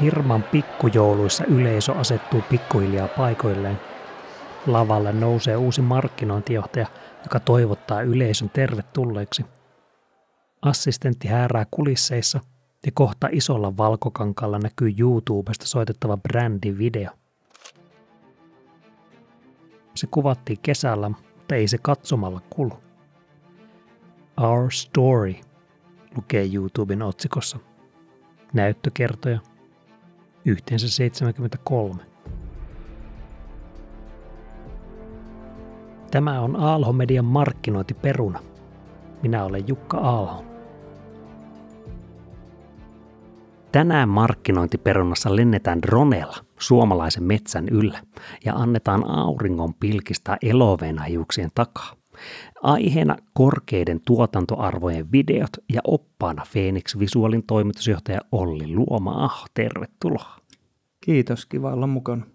Firman pikkujouluissa yleisö asettuu pikkuhiljaa paikoilleen. Lavalle nousee uusi markkinointijohtaja, joka toivottaa yleisön tervetulleeksi. Assistentti häärää kulisseissa ja kohta isolla valkokankalla näkyy YouTubesta soitettava brändivideo. Se kuvattiin kesällä, mutta ei se katsomalla kulu. Our Story lukee YouTuben otsikossa. Näyttökertoja yhteensä 73. Tämä on Aalho Median markkinointiperuna. Minä olen Jukka Aalho. Tänään markkinointiperunassa lennetään dronella suomalaisen metsän yllä ja annetaan auringon pilkistää elovenahiuksien takaa. Aiheena korkeiden tuotantoarvojen videot ja oppaana Phoenix Visualin toimitusjohtaja Olli Luoma. Ah, tervetuloa. Kiitos, kiva olla mukana.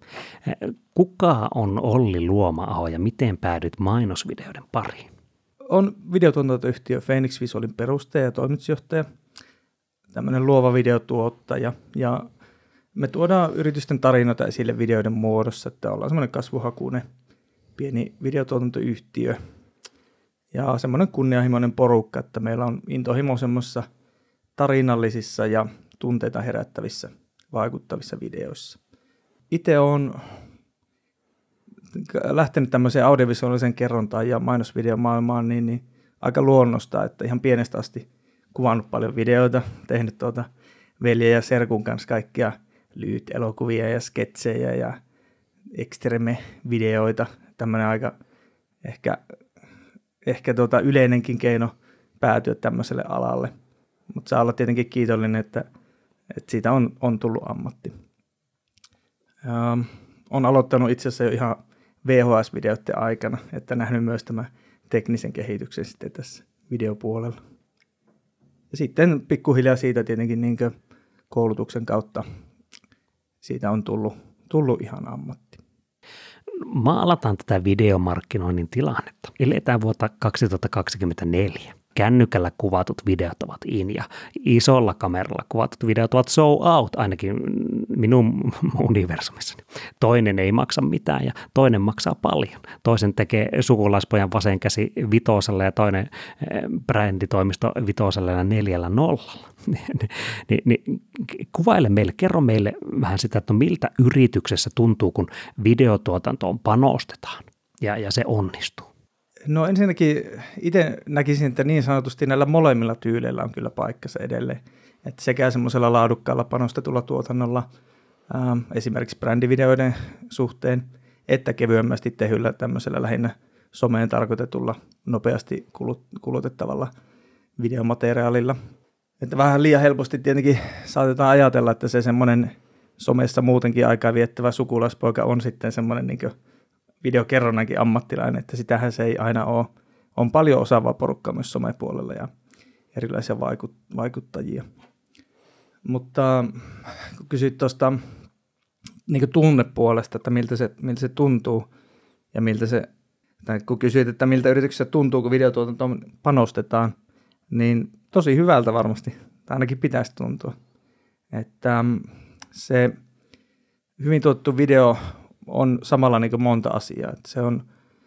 Kuka on Olli Luoma ja miten päädyt mainosvideoiden pariin? On videotuotantoyhtiö Phoenix Visualin perustaja ja toimitusjohtaja, tämmöinen luova videotuottaja ja me tuodaan yritysten tarinoita esille videoiden muodossa, että ollaan semmoinen kasvuhakuinen pieni videotuotantoyhtiö ja semmoinen kunnianhimoinen porukka, että meillä on intohimo semmoisissa tarinallisissa ja tunteita herättävissä vaikuttavissa videoissa. Itse on lähtenyt tämmöiseen audiovisuaalisen kerrontaan ja mainosvideomaailmaan niin, niin aika luonnosta, että ihan pienestä asti kuvannut paljon videoita, tehnyt tuota veljen ja serkun kanssa kaikkia lyhyt elokuvia ja sketsejä ja extreme-videoita, tämmöinen aika ehkä, ehkä tuota yleinenkin keino päätyä tämmöiselle alalle. Mutta saa olla tietenkin kiitollinen, että, että siitä on, on tullut ammatti. Ähm, on aloittanut itse asiassa jo ihan VHS-videoiden aikana, että nähnyt myös tämä teknisen kehityksen sitten tässä videopuolella. Ja sitten pikkuhiljaa siitä tietenkin niin koulutuksen kautta siitä on tullut, tullut ihan ammatti. Maalataan tätä videomarkkinoinnin tilannetta. Eletään vuotta 2024 kännykällä kuvatut videot ovat in ja isolla kameralla kuvatut videot ovat so out, ainakin minun universumissani. Toinen ei maksa mitään ja toinen maksaa paljon. Toisen tekee sukulaispojan vasen käsi vitosella ja toinen eh, bränditoimisto vitosella ja neljällä nollalla. Ni, ni, kuvaile meille, kerro meille vähän sitä, että no miltä yrityksessä tuntuu, kun videotuotantoon panostetaan ja, ja se onnistuu. No ensinnäkin itse näkisin, että niin sanotusti näillä molemmilla tyyleillä on kyllä paikkansa edelleen. Että sekä semmoisella laadukkaalla panostetulla tuotannolla, ää, esimerkiksi brändivideoiden suhteen, että kevyemmästi tehyllä tämmöisellä lähinnä someen tarkoitetulla nopeasti kulutettavalla videomateriaalilla. Että vähän liian helposti tietenkin saatetaan ajatella, että se semmoinen somessa muutenkin aikaa viettävä sukulaispoika on sitten semmoinen niin videokerronnankin ammattilainen, että sitähän se ei aina ole. On paljon osaavaa porukkaa myös somepuolella ja erilaisia vaikut- vaikuttajia. Mutta kun kysyt tuosta niin tunnepuolesta, että miltä se, miltä se tuntuu ja miltä se, tai kun kysyit, että miltä yrityksessä tuntuu, kun videotuotantoon panostetaan, niin tosi hyvältä varmasti, tai ainakin pitäisi tuntua. Että se hyvin tuotettu video on samalla niin monta asiaa. Että se, on,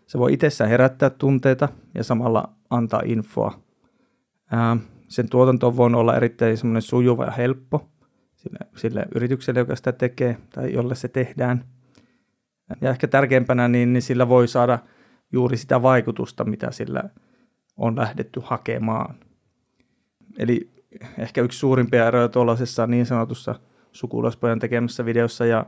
se voi itsessään herättää tunteita ja samalla antaa infoa. Ää, sen tuotanto voi olla erittäin sujuva ja helppo sille, sille yritykselle, joka sitä tekee tai jolle se tehdään. Ja ehkä tärkeimpänä, niin, niin sillä voi saada juuri sitä vaikutusta, mitä sillä on lähdetty hakemaan. Eli ehkä yksi suurimpia eroja tuollaisessa niin sanotussa sukulaispojan tekemässä videossa ja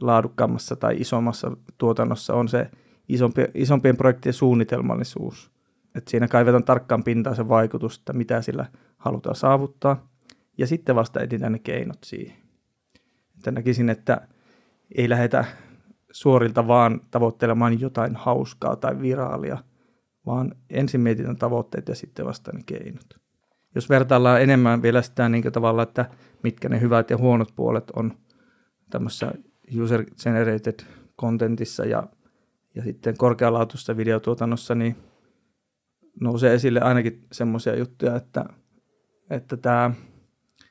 laadukkaammassa tai isommassa tuotannossa on se isompi, isompien projektien suunnitelmallisuus. Et siinä kaivetaan tarkkaan pintaan se vaikutus, että mitä sillä halutaan saavuttaa, ja sitten vasta etsitään ne keinot siihen. Että näkisin, että ei lähdetä suorilta vaan tavoittelemaan jotain hauskaa tai viraalia, vaan ensin mietitään tavoitteet ja sitten vasta ne keinot. Jos vertaillaan enemmän vielä sitä niin tavalla, että mitkä ne hyvät ja huonot puolet on tämmöisessä user-generated contentissa ja, ja sitten korkealaatuisessa videotuotannossa, niin nousee esille ainakin semmoisia juttuja, että, että tämä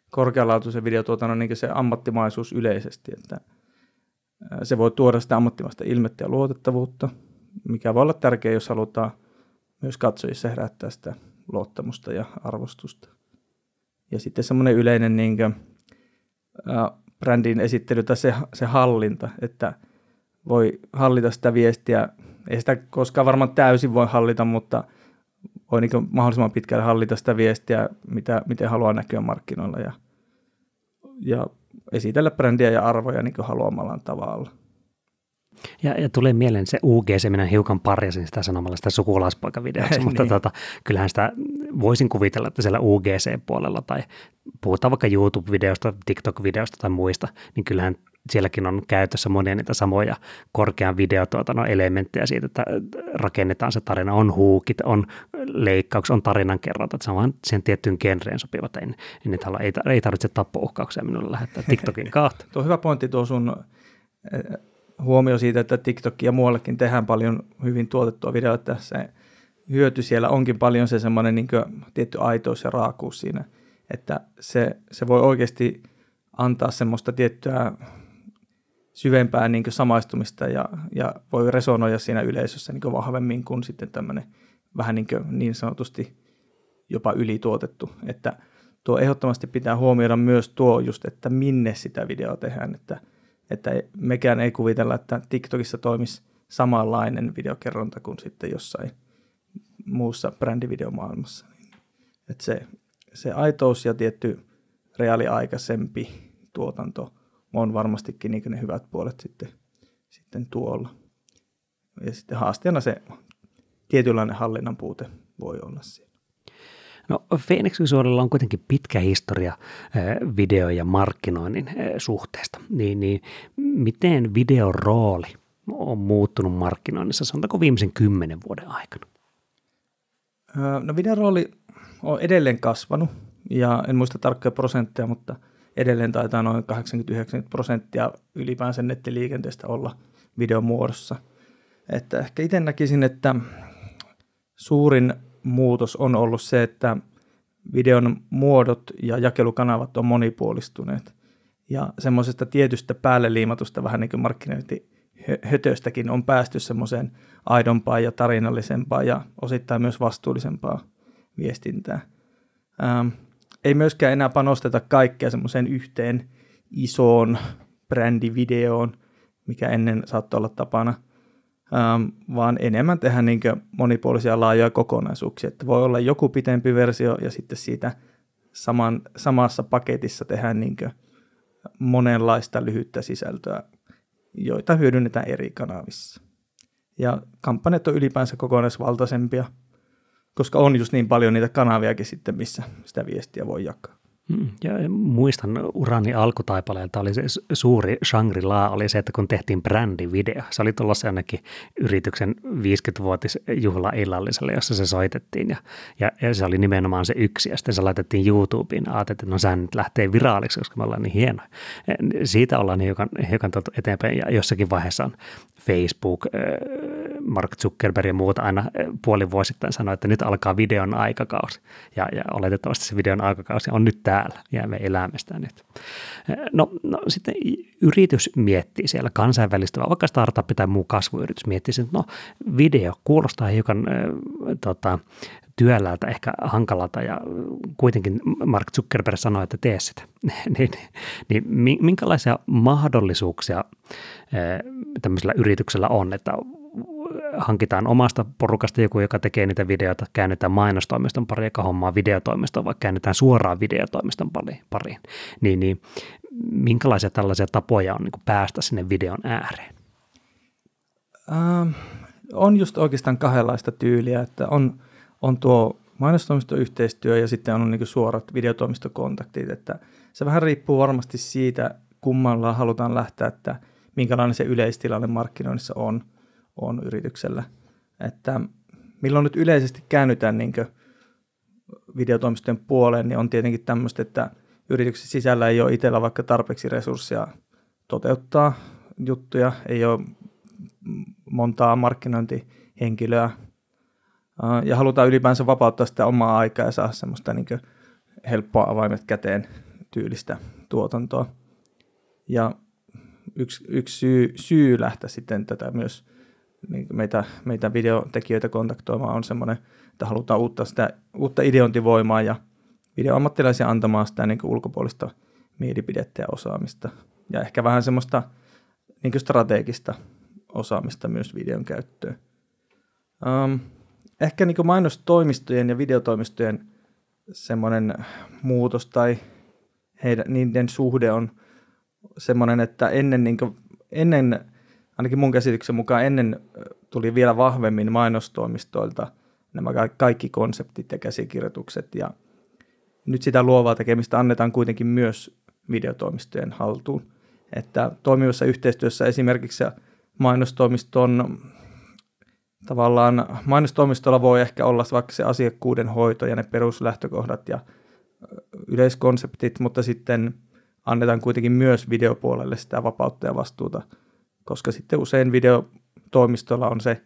korkealaatuisen videotuotannon niin se ammattimaisuus yleisesti, että se voi tuoda sitä ammattimaista ilmettä ja luotettavuutta, mikä voi olla tärkeää, jos halutaan myös katsojissa herättää sitä luottamusta ja arvostusta. Ja sitten semmoinen yleinen niin kuin, brändin esittely tai se, se hallinta, että voi hallita sitä viestiä. Ei sitä koskaan varmaan täysin voi hallita, mutta voi niin mahdollisimman pitkälle hallita sitä viestiä, mitä, miten haluaa näkyä markkinoilla ja, ja esitellä brändiä ja arvoja niin haluamallaan tavalla. Ja, ja tulee mieleen se UGC, minä hiukan parjasin sitä sanomalla sitä sukulaispoikavideoksi, mutta niin. tota, kyllähän sitä voisin kuvitella, että siellä UGC-puolella tai puhutaan vaikka YouTube-videosta, TikTok-videosta tai muista, niin kyllähän sielläkin on käytössä monia niitä samoja korkean videotuotannon elementtejä siitä, että rakennetaan se tarina, on huukit, on leikkaus, on tarinan kerronta, että se on vaan sen tiettyyn genreen sopivat, ei, ei, ei tarvitse tappouhkauksia minulle lähettää TikTokin kautta. tuo hyvä pointti tuo sun huomio siitä, että TikTok ja muuallekin tehdään paljon hyvin tuotettua videoita, se hyöty siellä onkin paljon se semmoinen niin tietty aitous ja raakuus siinä, että se, se voi oikeasti antaa semmoista tiettyä syvempää niin samaistumista ja, ja voi resonoida siinä yleisössä niin vahvemmin kuin sitten tämmöinen vähän niin, niin sanotusti jopa ylituotettu. Että tuo ehdottomasti pitää huomioida myös tuo just, että minne sitä videoa tehdään, että, että mekään ei kuvitella, että TikTokissa toimisi samanlainen videokerronta kuin sitten jossain muussa brändivideomaailmassa. Että se, se aitous ja tietty reaaliaikaisempi tuotanto on varmastikin niin ne hyvät puolet sitten, sitten tuolla. Ja sitten haasteena se tietynlainen hallinnan puute voi olla siinä. No Phoenix Visualilla on kuitenkin pitkä historia video- ja markkinoinnin suhteesta. Niin, niin miten videon rooli on muuttunut markkinoinnissa, sanotaanko viimeisen kymmenen vuoden aikana? No videon rooli on edelleen kasvanut ja en muista tarkkoja prosentteja, mutta edelleen taitaa noin 80-90 prosenttia ylipäänsä nettiliikenteestä olla videon muodossa. Että ehkä itse näkisin, että suurin muutos on ollut se, että videon muodot ja jakelukanavat on monipuolistuneet. Ja semmoisesta tietystä päälle liimatusta vähän niin kuin markkinointihötöstäkin on päästy semmoiseen aidompaan ja tarinallisempaan ja osittain myös vastuullisempaan viestintään. Ähm, ei myöskään enää panosteta kaikkea semmoiseen yhteen isoon brändivideoon, mikä ennen saattoi olla tapana – ähm, vaan enemmän tehdä niin monipuolisia laajoja kokonaisuuksia. Että voi olla joku pitempi versio ja sitten siitä saman, samassa paketissa tehdään niin monenlaista lyhyttä sisältöä, joita hyödynnetään eri kanavissa. Ja kampanjat on ylipäänsä kokonaisvaltaisempia, koska on just niin paljon niitä kanaviakin sitten, missä sitä viestiä voi jakaa. Mm, ja muistan urani alkutaipaleelta oli se suuri Shangri-La, oli se, että kun tehtiin brändivideo, se oli tulossa ainakin yrityksen 50-vuotis juhlaillalliselle, jossa se soitettiin ja, ja, ja, se oli nimenomaan se yksi ja sitten se laitettiin YouTubeen, ajateltiin, että no sehän nyt lähtee viraaliksi, koska me ollaan niin hienoja. Siitä ollaan hiukan, hiukan eteenpäin ja jossakin vaiheessa on Facebook, Mark Zuckerberg ja muut aina puolivuosittain sanoo, että nyt alkaa videon aikakausi ja, ja oletettavasti se videon aikakausi on nyt täällä ja me elämme sitä nyt. No, no sitten yritys miettii siellä kansainvälistä, vaikka startup tai muu kasvuyritys miettii, että no video kuulostaa hiukan äh, tota, työläältä, ehkä hankalalta ja kuitenkin Mark Zuckerberg sanoi, että tee sitä. niin, niin minkälaisia mahdollisuuksia tämmöisellä yrityksellä on, että hankitaan omasta porukasta joku, joka tekee niitä videoita, käännetään mainostoimiston pari, joka hommaa videotoimistoon, vaikka käännetään suoraan videotoimiston pariin, niin, niin minkälaisia tällaisia tapoja on niin kuin päästä sinne videon ääreen? Ähm, on just oikeastaan kahdenlaista tyyliä, että on, on tuo mainostoimistoyhteistyö ja sitten on niin suorat videotoimistokontaktit, että se vähän riippuu varmasti siitä, kummalla halutaan lähteä, että minkälainen se yleistilanne markkinoinnissa on – on yrityksellä. Että milloin nyt yleisesti käännytään niin videotoimistojen puoleen, niin on tietenkin tämmöistä, että yrityksen sisällä ei ole itsellä vaikka tarpeeksi resursseja toteuttaa juttuja, ei ole montaa markkinointihenkilöä, ja halutaan ylipäänsä vapauttaa sitä omaa aikaa ja saada semmoista niin helppoa avaimet käteen tyylistä tuotantoa. Ja yksi, yksi syy, syy lähteä sitten tätä myös niin meitä, meitä videotekijöitä kontaktoimaan on semmoinen, että halutaan uutta, sitä, uutta ideointivoimaa ja videoammattilaisia antamaan sitä niin ulkopuolista mielipidettä ja osaamista. Ja ehkä vähän semmoista niin strategista osaamista myös videon käyttöön. Um, ehkä niin mainostoimistojen ja videotoimistojen semmoinen muutos tai heidän, niiden suhde on semmoinen, että ennen, niin kuin, ennen, ainakin mun käsityksen mukaan ennen tuli vielä vahvemmin mainostoimistoilta nämä kaikki konseptit ja käsikirjoitukset ja nyt sitä luovaa tekemistä annetaan kuitenkin myös videotoimistojen haltuun. Että toimivassa yhteistyössä esimerkiksi mainostoimiston tavallaan mainostoimistolla voi ehkä olla vaikka se asiakkuuden hoito ja ne peruslähtökohdat ja yleiskonseptit, mutta sitten annetaan kuitenkin myös videopuolelle sitä vapautta ja vastuuta, koska sitten usein videotoimistolla on se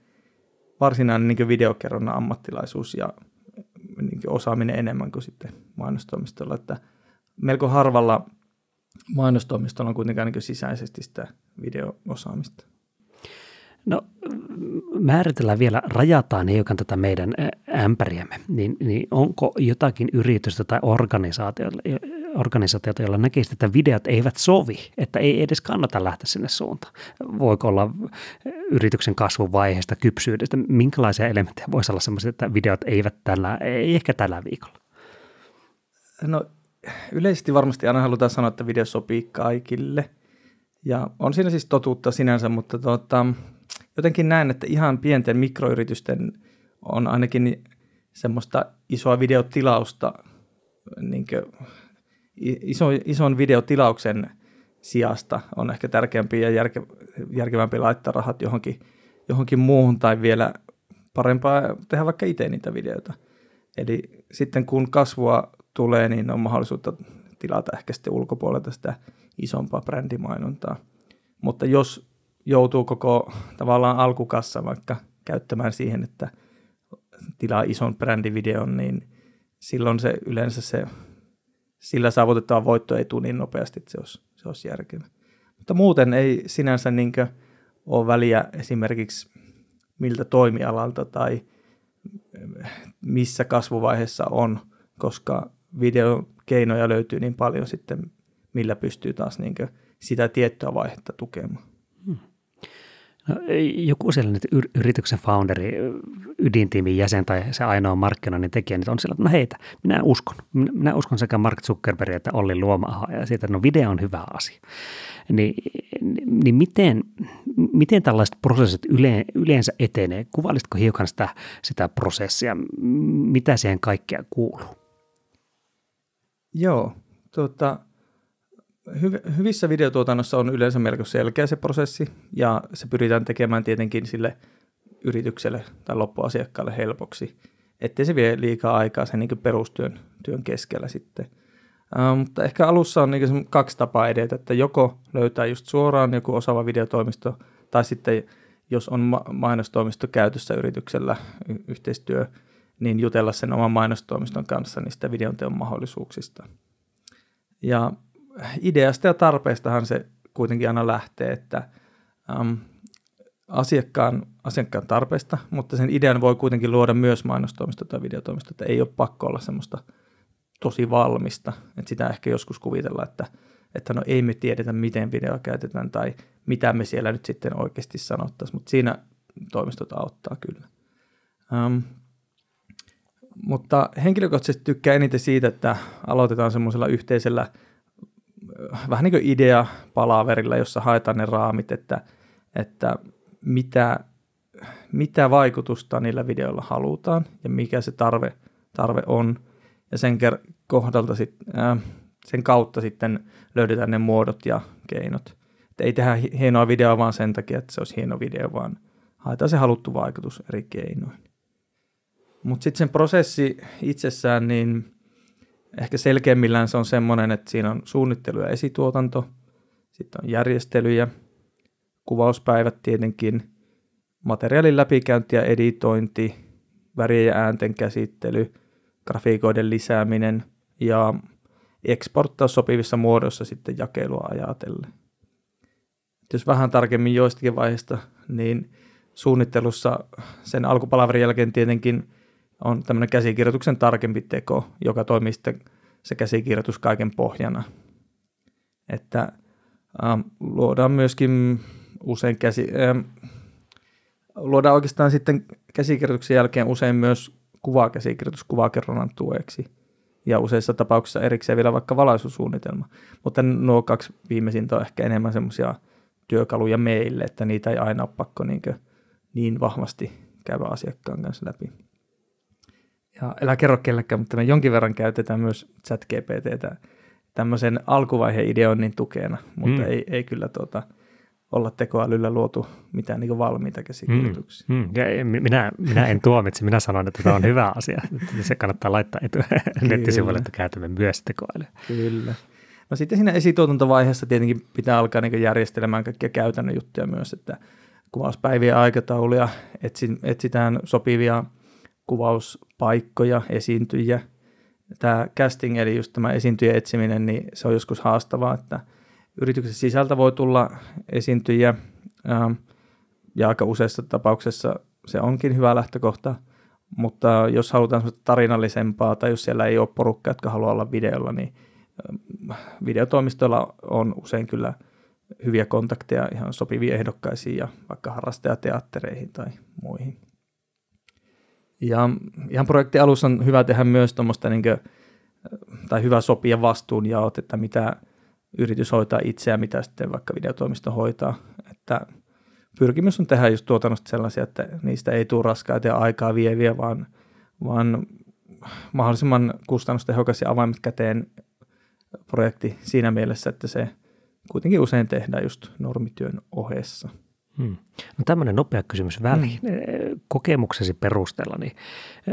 varsinainen niin videokerronnan ammattilaisuus ja niin osaaminen enemmän kuin sitten mainostoimistolla, että melko harvalla mainostoimistolla on kuitenkaan niin sisäisesti sitä videoosaamista. No määritellään vielä, rajataan hiukan tätä meidän ämpäriämme, niin, niin onko jotakin yritystä tai organisaatiota, organisaatiota, jolla näkisi, että videot eivät sovi, että ei edes kannata lähteä sinne suuntaan? Voiko olla yrityksen kasvuvaiheesta, kypsyydestä, minkälaisia elementtejä voisi olla sellaisia, että videot eivät tällä, ei ehkä tällä viikolla? No yleisesti varmasti aina halutaan sanoa, että video sopii kaikille. Ja on siinä siis totuutta sinänsä, mutta tuota, jotenkin näen, että ihan pienten mikroyritysten on ainakin semmoista isoa videotilausta, niin iso, ison videotilauksen sijasta on ehkä tärkeämpi ja järke, järkevämpi laittaa rahat johonkin, johonkin muuhun tai vielä parempaa tehdä vaikka itse niitä videoita. Eli sitten kun kasvua tulee, niin on mahdollisuutta tilata ehkä sitten ulkopuolelta sitä isompaa brändimainontaa. Mutta jos joutuu koko tavallaan alkukassa vaikka käyttämään siihen, että tilaa ison brändivideon, niin silloin se yleensä se, sillä saavutettava voitto ei tule niin nopeasti, että se olisi, se olisi järkevä. Mutta muuten ei sinänsä niin ole väliä esimerkiksi miltä toimialalta tai missä kasvuvaiheessa on, koska videokeinoja löytyy niin paljon sitten, millä pystyy taas niin sitä tiettyä vaihetta tukemaan. No, joku sellainen yrityksen founderi, ydintiimin jäsen tai se ainoa markkinoinnin tekijä, niin on sillä, että no heitä, minä uskon. Minä uskon sekä Mark Zuckerberg että Olli Luomaha ja siitä, että no video on hyvä asia. Niin, niin miten, miten tällaiset prosessit yle, yleensä etenee? Kuvailitko hiukan sitä, sitä prosessia? Mitä siihen kaikkea kuuluu? Joo, hy- hyvissä videotuotannossa on yleensä melko selkeä se prosessi, ja se pyritään tekemään tietenkin sille yritykselle tai loppuasiakkaalle helpoksi, ettei se vie liikaa aikaa sen niin perustyön työn keskellä sitten. Uh, mutta ehkä alussa on niin kaksi tapaa edetä, että joko löytää just suoraan joku osaava videotoimisto, tai sitten jos on ma- mainostoimisto käytössä yrityksellä y- yhteistyö, niin jutella sen oman mainostoimiston kanssa niistä videonteon mahdollisuuksista. Ja ideasta ja tarpeestahan se kuitenkin aina lähtee, että um, asiakkaan, asiakkaan tarpeesta, mutta sen idean voi kuitenkin luoda myös mainostoimisto tai videotoimisto, että ei ole pakko olla semmoista tosi valmista. Että sitä ehkä joskus kuvitella, että, että no ei me tiedetä, miten video käytetään tai mitä me siellä nyt sitten oikeasti sanottaisiin, mutta siinä toimistot auttaa kyllä. Um, mutta henkilökohtaisesti tykkään eniten siitä, että aloitetaan semmoisella yhteisellä vähän niin kuin idea palaverilla, jossa haetaan ne raamit, että, että mitä, mitä vaikutusta niillä videoilla halutaan ja mikä se tarve, tarve on. Ja sen kohdalta sit, äh, sen kautta sitten löydetään ne muodot ja keinot. Että ei tehdä hienoa videoa vaan sen takia, että se olisi hieno video, vaan haetaan se haluttu vaikutus eri keinoin. Mutta sitten sen prosessi itsessään, niin ehkä selkeimmillään se on semmoinen, että siinä on suunnittelu ja esituotanto, sitten on järjestelyjä, kuvauspäivät tietenkin, materiaalin läpikäynti ja editointi, värien ja äänten käsittely, grafiikoiden lisääminen ja eksporttaa sopivissa muodoissa sitten jakelua ajatellen. Jos vähän tarkemmin joistakin vaiheista, niin suunnittelussa sen alkupalaverin jälkeen tietenkin on tämmöinen käsikirjoituksen tarkempi teko, joka toimii sitten se käsikirjoitus kaiken pohjana. Että ähm, luodaan myöskin usein käsi, ähm, luodaan oikeastaan sitten käsikirjoituksen jälkeen usein myös kuvakäsikirjoitus kuvakerronnan tueksi ja useissa tapauksissa erikseen vielä vaikka valaisusuunnitelma. Mutta nuo kaksi viimeisintä on ehkä enemmän semmoisia työkaluja meille, että niitä ei aina ole pakko niin, niin vahvasti käydä asiakkaan kanssa läpi. Ja älä kerro kellekään, mutta me jonkin verran käytetään myös chat GPTtä tämmöisen alkuvaiheen ideoinnin tukena, mutta mm. ei, ei kyllä tuota, olla tekoälyllä luotu mitään niin valmiita käsikirjoituksia. Mm, mm. Ja minä, minä en tuomitse, minä sanon, että tämä on hyvä asia. Se kannattaa laittaa etu- nettisivuille, että käytämme myös tekoälyä. Kyllä. No sitten siinä esituotantovaiheessa tietenkin pitää alkaa niin järjestelemään kaikkia käytännön juttuja myös, että kuvauspäivien aikatauluja, etsitään sopivia kuvauspaikkoja, esiintyjiä. Tämä casting, eli just tämä esiintyjä etsiminen, niin se on joskus haastavaa, että – yrityksen sisältä voi tulla esiintyjiä ähm, ja aika useissa tapauksessa se onkin hyvä lähtökohta, mutta jos halutaan tarinallisempaa tai jos siellä ei ole porukkaa, jotka haluaa olla videolla, niin ähm, videotoimistoilla on usein kyllä hyviä kontakteja ihan sopivia ehdokkaisiin ja vaikka harrastajateattereihin tai muihin. Ja ihan projektin alussa on hyvä tehdä myös tuommoista, niin tai hyvä sopia vastuunjaot, että mitä yritys hoitaa itseä, mitä sitten vaikka videotoimisto hoitaa. Että pyrkimys on tehdä just tuotannosta sellaisia, että niistä ei tule raskaita ja aikaa vieviä, vaan, vaan mahdollisimman kustannustehokas ja avaimet käteen projekti siinä mielessä, että se kuitenkin usein tehdään just normityön ohessa. Hmm. No tämmöinen nopea kysymys väliin. Hmm. Kokemuksesi perusteella, niin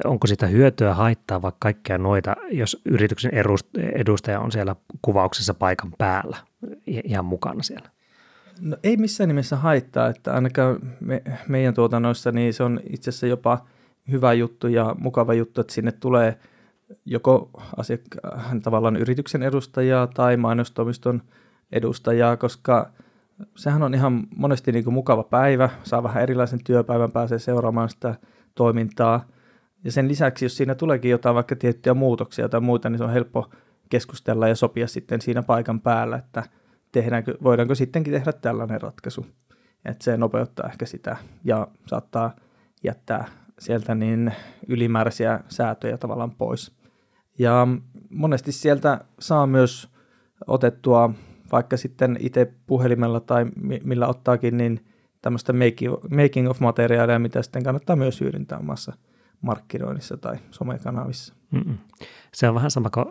onko sitä hyötyä haittaa vaikka kaikkea noita, jos yrityksen edustaja on siellä kuvauksessa paikan päällä ihan mukana siellä? No ei missään nimessä haittaa, että ainakaan me, meidän tuotannoissa niin se on itse asiassa jopa hyvä juttu ja mukava juttu, että sinne tulee joko asiakkaan tavallaan yrityksen edustajaa tai mainostoimiston edustajaa, koska – sehän on ihan monesti niin kuin mukava päivä, saa vähän erilaisen työpäivän, pääsee seuraamaan sitä toimintaa. Ja sen lisäksi, jos siinä tuleekin jotain vaikka tiettyjä muutoksia tai muuta, niin se on helppo keskustella ja sopia sitten siinä paikan päällä, että tehdäänkö, voidaanko sittenkin tehdä tällainen ratkaisu. Että se nopeuttaa ehkä sitä ja saattaa jättää sieltä niin ylimääräisiä säätöjä tavallaan pois. Ja monesti sieltä saa myös otettua vaikka sitten itse puhelimella tai millä ottaakin, niin tämmöistä making of materiaalia, mitä sitten kannattaa myös hyödyntää omassa markkinoinnissa tai somekanavissa. Mm-mm. Se on vähän sama kuin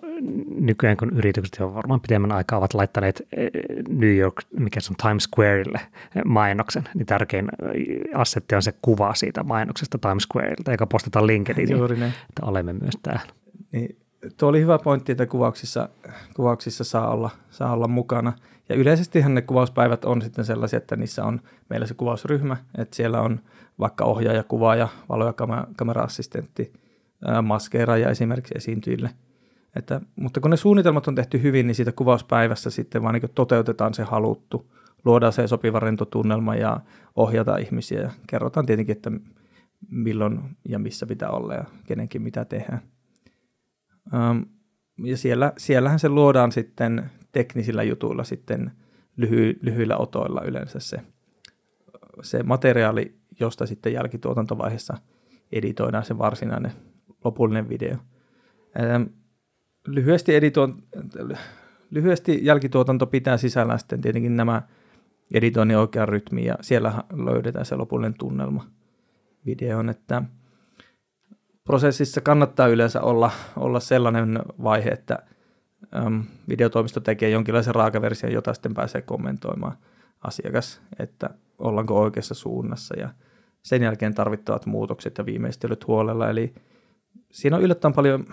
nykyään, kun yritykset jo varmaan pidemmän aikaa ovat laittaneet eh, New York, mikä se on Times Squareille mainoksen, niin tärkein assetti on se kuva siitä mainoksesta Times Squareilta, joka postataan LinkedIniin, Juuri niin. että olemme myös täällä. Niin, tuo oli hyvä pointti, että kuvauksissa, kuvauksissa saa, olla, saa olla mukana. Ja yleisesti ne kuvauspäivät on sitten sellaisia, että niissä on meillä se kuvausryhmä, että siellä on vaikka ohjaaja, kuvaaja, valo- ja kamera-assistentti, maskeeraaja esimerkiksi esiintyjille. Että, mutta kun ne suunnitelmat on tehty hyvin, niin siitä kuvauspäivässä sitten vaan niin toteutetaan se haluttu, luodaan se sopiva rentotunnelma ja ohjata ihmisiä ja kerrotaan tietenkin, että milloin ja missä pitää olla ja kenenkin mitä tehdään. Um, ja siellä, siellähän se luodaan sitten teknisillä jutuilla sitten lyhy, lyhyillä otoilla yleensä se, se materiaali, josta sitten jälkituotantovaiheessa editoidaan se varsinainen lopullinen video. Um, lyhyesti, editoon, lyhyesti jälkituotanto pitää sisällään sitten tietenkin nämä editoinnin oikean rytmi ja siellä löydetään se lopullinen tunnelma videoon, että – prosessissa kannattaa yleensä olla, olla sellainen vaihe, että äm, videotoimisto tekee jonkinlaisen raakaversion, jota sitten pääsee kommentoimaan asiakas, että ollaanko oikeassa suunnassa ja sen jälkeen tarvittavat muutokset ja viimeistelyt huolella. Eli siinä on yllättävän paljon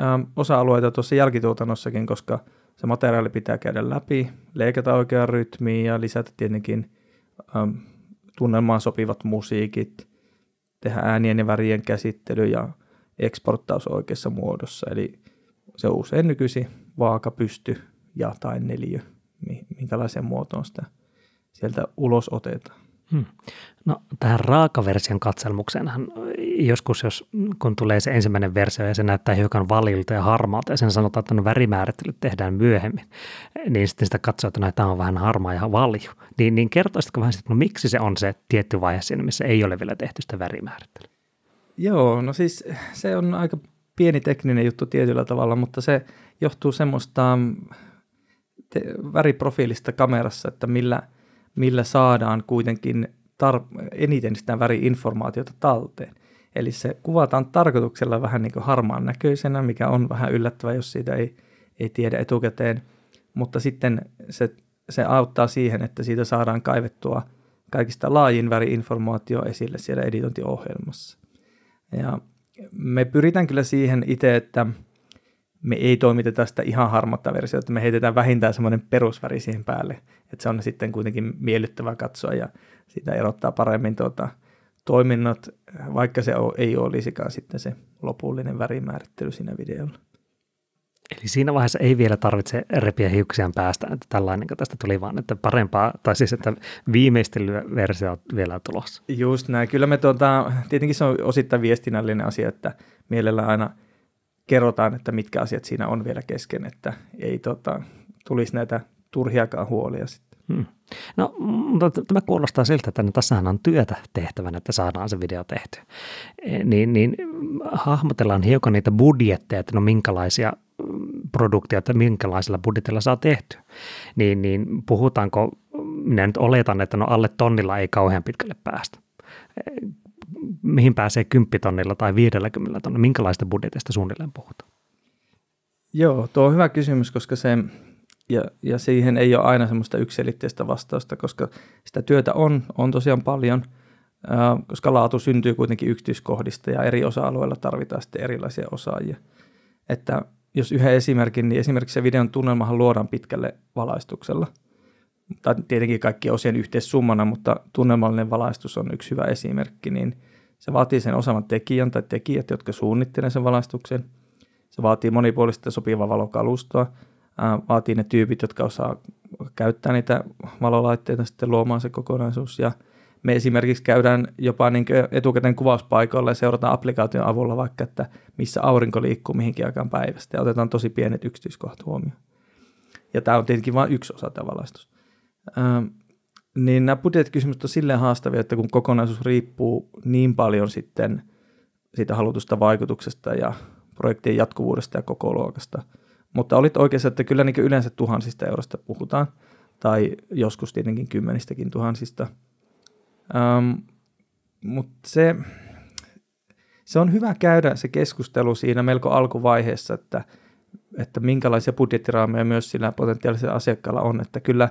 äm, osa-alueita tuossa jälkituotannossakin, koska se materiaali pitää käydä läpi, leikata oikeaan rytmiin ja lisätä tietenkin äm, tunnelmaan sopivat musiikit, tehdä äänien ja värien käsittely ja eksporttaus oikeassa muodossa. Eli se usein nykyisin vaaka, pysty ja tai neliö, minkälaiseen muotoon sitä sieltä ulos otetaan. Hmm. No tähän raakaversion katselmukseenhan joskus, jos, kun tulee se ensimmäinen versio ja se näyttää hiukan valilta ja harmaalta ja sen sanotaan, että no värimäärittelyt tehdään myöhemmin, niin sitten sitä katsoo, että no, tämä on vähän harmaa ja valju. Niin, niin kertoisitko vähän, että no miksi se on se tietty vaihe siinä, missä ei ole vielä tehty sitä värimäärittelyä? Joo, no siis se on aika pieni tekninen juttu tietyllä tavalla, mutta se johtuu semmoista te- väriprofiilista kamerassa, että millä, millä saadaan kuitenkin tar- eniten sitä väriinformaatiota talteen. Eli se kuvataan tarkoituksella vähän niin kuin harmaan näköisenä, mikä on vähän yllättävää, jos siitä ei, ei tiedä etukäteen. Mutta sitten se, se auttaa siihen, että siitä saadaan kaivettua kaikista laajin väriinformaatio esille siellä editointiohjelmassa. Ja me pyritään kyllä siihen itse, että me ei toimiteta sitä ihan harmatta versiota, me heitetään vähintään semmoinen perusväri siihen päälle, että se on sitten kuitenkin miellyttävä katsoa ja siitä erottaa paremmin tuota, toiminnot, vaikka se ei olisikaan sitten se lopullinen värimäärittely siinä videolla. Eli siinä vaiheessa ei vielä tarvitse repiä hiuksiaan päästä, että tällainen tästä tuli vaan, että parempaa, tai siis että viimeistelyversio on vielä tulossa. Just näin. Kyllä me tuota, tietenkin se on osittain viestinnällinen asia, että mielellä aina kerrotaan, että mitkä asiat siinä on vielä kesken, että ei tota, tulisi näitä turhiakaan huolia sitten. Hmm. No, mutta tämä kuulostaa siltä, että no, tässähän on työtä tehtävänä, että saadaan se video tehty. E, niin, niin hahmotellaan hiukan niitä budjetteja, että no minkälaisia produktia, että minkälaisella budjetilla saa tehty. Niin, niin puhutaanko, minä nyt oletan, että no alle tonnilla ei kauhean pitkälle päästä. Mihin pääsee kymppitonnilla tai 50 tonnilla, minkälaista budjetista suunnilleen puhutaan? Joo, tuo on hyvä kysymys, koska se ja, ja siihen ei ole aina semmoista yksilitteistä vastausta, koska sitä työtä on, on tosiaan paljon, ää, koska laatu syntyy kuitenkin yksityiskohdista ja eri osa-alueilla tarvitaan sitten erilaisia osaajia. Että jos yhden esimerkin, niin esimerkiksi se videon tunnelmahan luodaan pitkälle valaistuksella. Tai tietenkin kaikki osien yhteissummana, mutta tunnelmallinen valaistus on yksi hyvä esimerkki, niin se vaatii sen osaavan tekijän tai tekijät, jotka suunnittelevat sen valaistuksen. Se vaatii monipuolista sopivaa valokalustoa – vaatii ne tyypit, jotka osaa käyttää niitä valolaitteita sitten luomaan se kokonaisuus. Ja me esimerkiksi käydään jopa niin etukäteen kuvauspaikoilla ja seurataan applikaation avulla vaikka, että missä aurinko liikkuu mihinkin aikaan päivästä ja otetaan tosi pienet yksityiskohdat huomioon. Ja tämä on tietenkin vain yksi osa tämä valaistus. Niin nämä budjettikysymykset on silleen haastavia, että kun kokonaisuus riippuu niin paljon sitten siitä halutusta vaikutuksesta ja projektien jatkuvuudesta ja koko luokasta – mutta olit oikeassa, että kyllä niin yleensä tuhansista eurosta puhutaan, tai joskus tietenkin kymmenistäkin tuhansista. Ähm, Mutta se, se on hyvä käydä se keskustelu siinä melko alkuvaiheessa, että, että minkälaisia budjettiraameja myös sillä potentiaalisella asiakkaalla on, että kyllä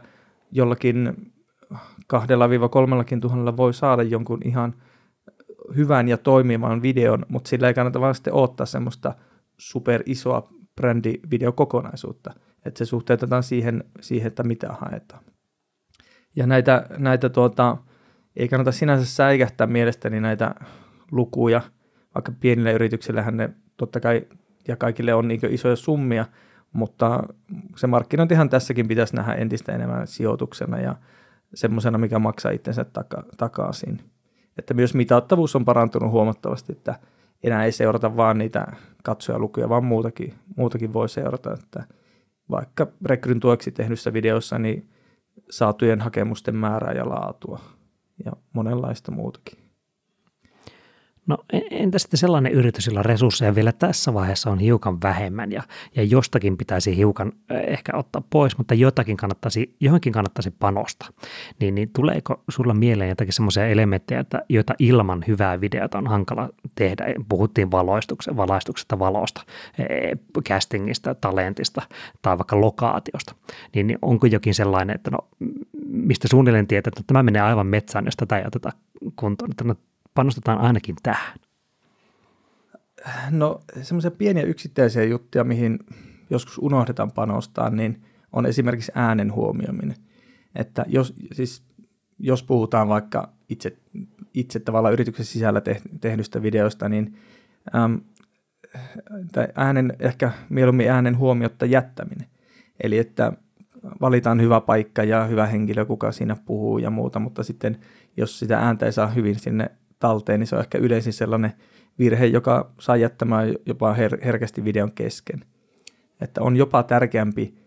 jollakin kahdella viiva kolmellakin tuhannella voi saada jonkun ihan hyvän ja toimivan videon, mutta sillä ei kannata vaan sitten odottaa semmoista super isoa brändivideokokonaisuutta, että se suhteutetaan siihen, siihen että mitä haetaan. Ja näitä, näitä tuota, ei kannata sinänsä säikähtää mielestäni näitä lukuja, vaikka pienille yrityksillähän ne totta kai ja kaikille on niin isoja summia, mutta se markkinointihan tässäkin pitäisi nähdä entistä enemmän sijoituksena ja semmoisena, mikä maksaa itsensä taka, takaisin. Että myös mitattavuus on parantunut huomattavasti, että enää ei seurata vaan niitä katsojalukuja, vaan muutakin, muutakin voi seurata, että vaikka rekryn tueksi tehdyssä videossa niin saatujen hakemusten määrää ja laatua ja monenlaista muutakin. No entä sitten sellainen yritys, jolla resursseja vielä tässä vaiheessa on hiukan vähemmän ja, ja jostakin pitäisi hiukan ehkä ottaa pois, mutta jotakin kannattaisi, johonkin kannattaisi panosta. Niin, niin tuleeko sulla mieleen jotakin semmoisia elementtejä, että, joita ilman hyvää videota on hankala tehdä? Puhuttiin valaistuksesta, valaistuksesta valosta, e, castingista, talentista tai vaikka lokaatiosta. Niin, niin onko jokin sellainen, että no, mistä suunnilleen tietää, että tämä menee aivan metsään, jos tätä ei oteta kuntoon, että no, panostetaan ainakin tähän? No semmoisia pieniä yksittäisiä juttuja, mihin joskus unohdetaan panostaa, niin on esimerkiksi äänen huomioiminen. Että jos, siis, jos puhutaan vaikka itse, itse tavallaan yrityksen sisällä tehdystä videosta, niin äm, tai äänen, ehkä mieluummin äänen huomiotta jättäminen. Eli että valitaan hyvä paikka ja hyvä henkilö, kuka siinä puhuu ja muuta, mutta sitten jos sitä ääntä ei saa hyvin sinne talteen, niin se on ehkä yleisin sellainen virhe, joka saa jättämään jopa her- herkästi videon kesken. Että on jopa tärkeämpi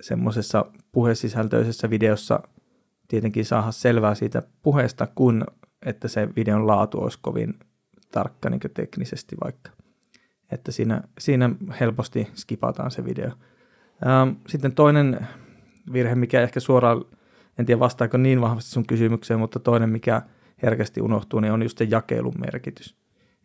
semmoisessa puhesisältöisessä videossa tietenkin saada selvää siitä puheesta, kun että se videon laatu olisi kovin tarkka niin teknisesti vaikka. Että siinä, siinä helposti skipataan se video. Ähm, sitten toinen virhe, mikä ehkä suoraan, en tiedä vastaako niin vahvasti sun kysymykseen, mutta toinen, mikä herkästi unohtuu, niin on just se jakelun merkitys.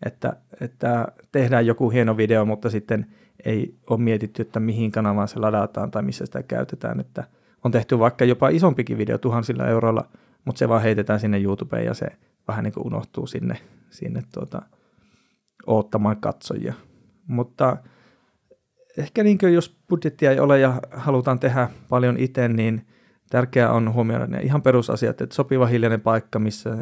Että, että tehdään joku hieno video, mutta sitten ei ole mietitty, että mihin kanavaan se ladataan tai missä sitä käytetään. Että on tehty vaikka jopa isompikin video tuhansilla euroilla, mutta se vaan heitetään sinne YouTubeen ja se vähän niin kuin unohtuu sinne, sinne tuota, oottamaan katsojia. Mutta ehkä niin kuin jos budjettia ei ole ja halutaan tehdä paljon itse, niin tärkeää on huomioida ne ihan perusasiat, että sopiva hiljainen paikka, missä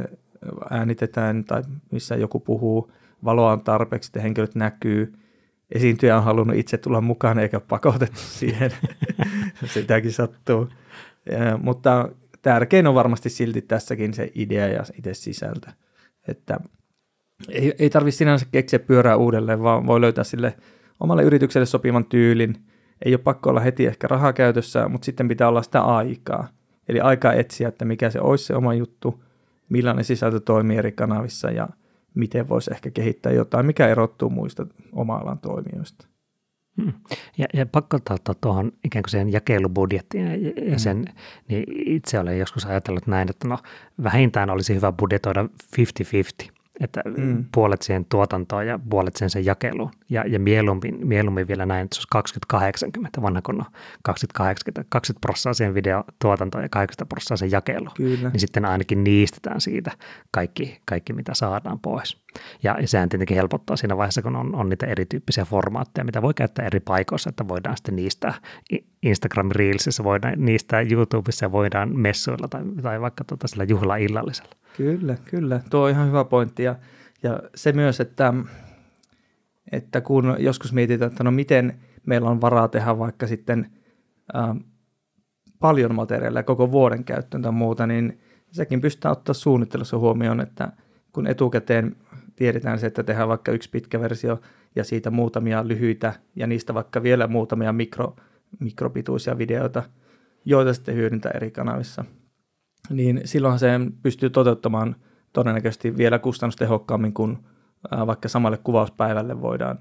äänitetään tai missä joku puhuu, valoa on tarpeeksi, että henkilöt näkyy, esiintyjä on halunnut itse tulla mukaan eikä pakotettu siihen, sitäkin sattuu. Ja, mutta tärkein on varmasti silti tässäkin se idea ja itse sisältö, että ei, ei tarvitse sinänsä keksiä pyörää uudelleen, vaan voi löytää sille omalle yritykselle sopivan tyylin. Ei ole pakko olla heti ehkä rahaa käytössä, mutta sitten pitää olla sitä aikaa. Eli aikaa etsiä, että mikä se olisi se oma juttu, millainen sisältö toimii eri kanavissa ja miten voisi ehkä kehittää jotain, mikä erottuu muista oma-alan toimijoista. Hmm. Ja, ja pakko ottaa tuohon ikään kuin sen jakelubudjettiin ja, ja hmm. sen, niin itse olen joskus ajatellut näin, että no vähintään olisi hyvä budjetoida 50-50 että mm. puolet siihen tuotantoon ja puolet sen sen jakeluun. Ja, ja mieluummin, mieluummin vielä näin, että se olisi 20-80, vanha kun on 20-80, 20 prosenttia siihen videotuotantoon ja 80 prosenttia sen jakeluun. Kyllä. Niin sitten ainakin niistetään siitä kaikki, kaikki mitä saadaan pois. Ja, sehän tietenkin helpottaa siinä vaiheessa, kun on, on niitä erityyppisiä formaatteja, mitä voi käyttää eri paikoissa, että voidaan sitten niistä Instagram Reelsissa, voidaan niistä YouTubessa voidaan messuilla tai, tai vaikka tuota sillä juhlaillallisella. Kyllä, kyllä. Tuo on ihan hyvä pointti. Ja, ja se myös, että, että kun joskus mietitään, että no miten meillä on varaa tehdä vaikka sitten ä, paljon materiaalia koko vuoden käyttöön tai muuta, niin sekin pystytään ottaa suunnittelussa huomioon, että kun etukäteen tiedetään se, että tehdään vaikka yksi pitkä versio ja siitä muutamia lyhyitä ja niistä vaikka vielä muutamia mikro, mikropituisia videoita, joita sitten hyödyntää eri kanavissa – niin silloinhan se pystyy toteuttamaan todennäköisesti vielä kustannustehokkaammin kuin vaikka samalle kuvauspäivälle voidaan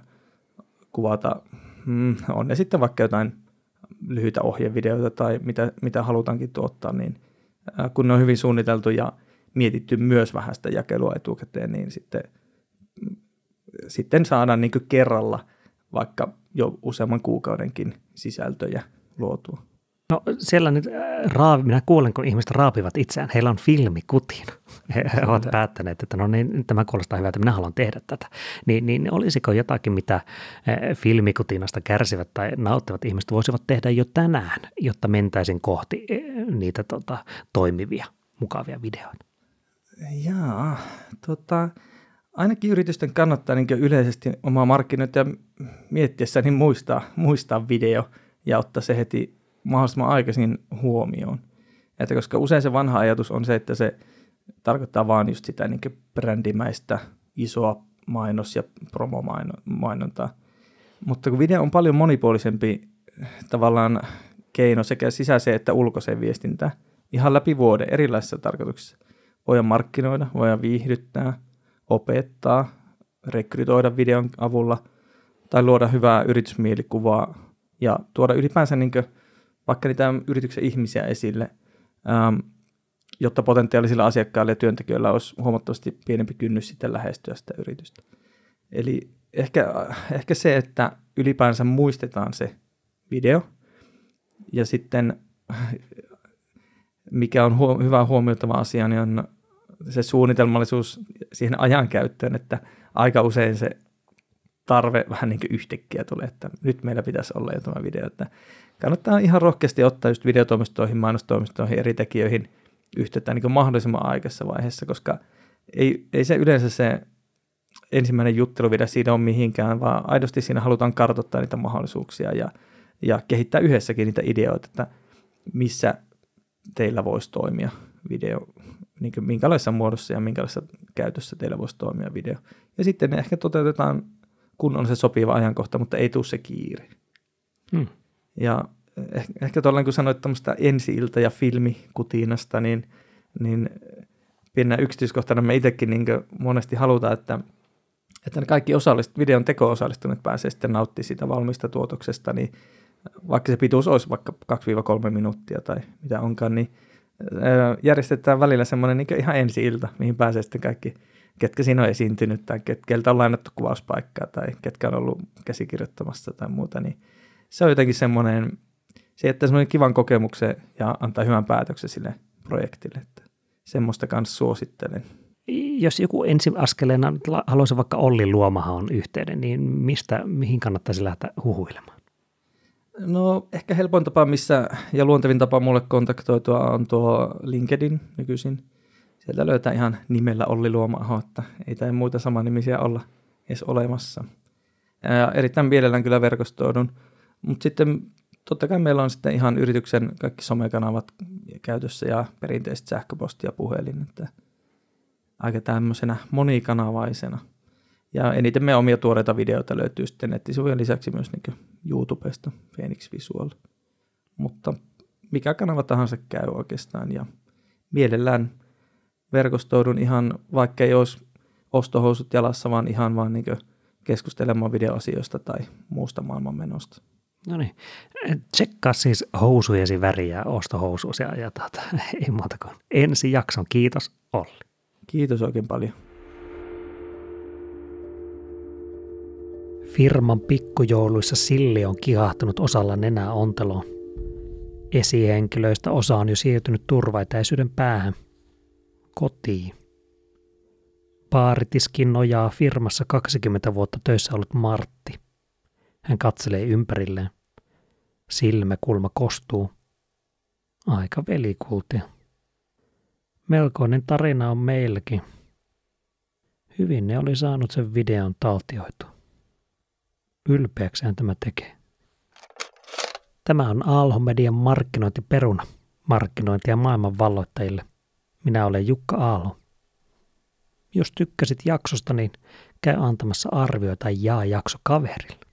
kuvata, mm, on ne sitten vaikka jotain lyhyitä ohjevideoita tai mitä, mitä halutaankin tuottaa, niin kun ne on hyvin suunniteltu ja mietitty myös vähän sitä jakelua etukäteen, niin sitten, sitten saadaan niin kerralla vaikka jo useamman kuukaudenkin sisältöjä luotua. No siellä nyt äh, raavi, minä kuulen, kun ihmiset raapivat itseään. Heillä on filmikutin. He, he ovat päättäneet, että no niin, tämä kuulostaa hyvältä, minä haluan tehdä tätä. Niin, niin olisiko jotakin, mitä äh, filmikutinasta kärsivät tai nauttivat ihmiset voisivat tehdä jo tänään, jotta mentäisin kohti äh, niitä tota, toimivia, mukavia videoita? Jaa, tota, ainakin yritysten kannattaa niin yleisesti omaa markkinointia miettiessä niin muistaa, muistaa video ja ottaa se heti mahdollisimman aikaisin huomioon. Että koska usein se vanha ajatus on se, että se tarkoittaa vaan just sitä niin brändimäistä isoa mainos- ja promomainontaa. Mutta kun video on paljon monipuolisempi tavallaan keino sekä sisäiseen että ulkoiseen viestintään, ihan läpi vuoden erilaisissa tarkoituksissa. Voidaan markkinoida, voidaan viihdyttää, opettaa, rekrytoida videon avulla tai luoda hyvää yritysmielikuvaa ja tuoda ylipäänsä niin vaikka niitä yrityksen ihmisiä esille, ähm, jotta potentiaalisilla asiakkailla ja työntekijöillä olisi huomattavasti pienempi kynnys sitten lähestyä sitä yritystä. Eli ehkä, ehkä se, että ylipäänsä muistetaan se video ja sitten mikä on huom- hyvä huomioitava asia, niin on se suunnitelmallisuus siihen ajankäyttöön, että aika usein se tarve vähän niin kuin yhtäkkiä tulee, että nyt meillä pitäisi olla jo tämä video, että kannattaa ihan rohkeasti ottaa just videotoimistoihin, mainostoimistoihin, eri tekijöihin yhteyttä niin mahdollisimman aikaisessa vaiheessa, koska ei, ei se yleensä se ensimmäinen jutteluvideo siitä on mihinkään, vaan aidosti siinä halutaan kartoittaa niitä mahdollisuuksia ja, ja kehittää yhdessäkin niitä ideoita, että missä teillä voisi toimia video, niin kuin minkälaisessa muodossa ja minkälaisessa käytössä teillä voisi toimia video. Ja sitten ne ehkä toteutetaan, kun on se sopiva ajankohta, mutta ei tule se kiire. Hmm. Ja ehkä, ehkä tuolla kun sanoit tämmöistä ensi-ilta- ja filmikutinasta, niin, niin pienenä yksityiskohtana me itsekin niin monesti halutaan, että, että ne kaikki osallist, videon teko-osallistuneet pääsee sitten nauttimaan siitä valmista tuotoksesta, niin vaikka se pituus olisi vaikka 2-3 minuuttia tai mitä onkaan, niin järjestetään välillä semmoinen niin ihan ensi-ilta, mihin pääsee sitten kaikki, ketkä siinä on esiintynyt tai ketkä on lainattu kuvauspaikkaa tai ketkä on ollut käsikirjoittamassa tai muuta, niin se on jotenkin semmoinen, se jättää semmoinen kivan kokemuksen ja antaa hyvän päätöksen sille projektille, että semmoista kanssa suosittelen. Jos joku ensi askeleena haluaisi vaikka Olli Luomahan yhteyden, niin mistä, mihin kannattaisi lähteä huhuilemaan? No ehkä helpoin tapa, missä ja luontevin tapa mulle kontaktoitua on tuo LinkedIn nykyisin. Sieltä löytää ihan nimellä Olli Luomaho, että ei tai muita samanimisiä olla edes olemassa. Ja erittäin mielellään kyllä verkostoidun. Mutta sitten totta kai meillä on sitten ihan yrityksen kaikki somekanavat käytössä ja perinteiset sähköposti ja puhelin, että aika tämmöisenä monikanavaisena. Ja eniten meidän omia tuoreita videoita löytyy sitten nettisivujen lisäksi myös niin YouTubesta, Phoenix Visual. Mutta mikä kanava tahansa käy oikeastaan ja mielellään verkostoudun ihan, vaikka ei olisi ostohousut jalassa, vaan ihan vaan niin keskustelemaan videoasioista tai muusta maailmanmenosta. No niin, tsekkaa siis housujesi väriä, ostohousuus ja, ja tuota, ei muuta kuin ensi jakson. Kiitos Olli. Kiitos oikein paljon. Firman pikkujouluissa Silli on kihahtunut osalla nenää onteloon. Esihenkilöistä osa on jo siirtynyt turvaetäisyyden päähän. Kotiin. Paaritiskin nojaa firmassa 20 vuotta töissä ollut Martti. Hän katselee ympärilleen. Silmäkulma kostuu. Aika velikultia. Melkoinen tarina on meilläkin. Hyvin ne oli saanut sen videon taltioitua. Ylpeäkseen tämä tekee. Tämä on Aalho Median markkinointiperuna. Markkinointia maailman valloittajille. Minä olen Jukka Aalho. Jos tykkäsit jaksosta, niin käy antamassa arvioita ja jaa jakso kaverille.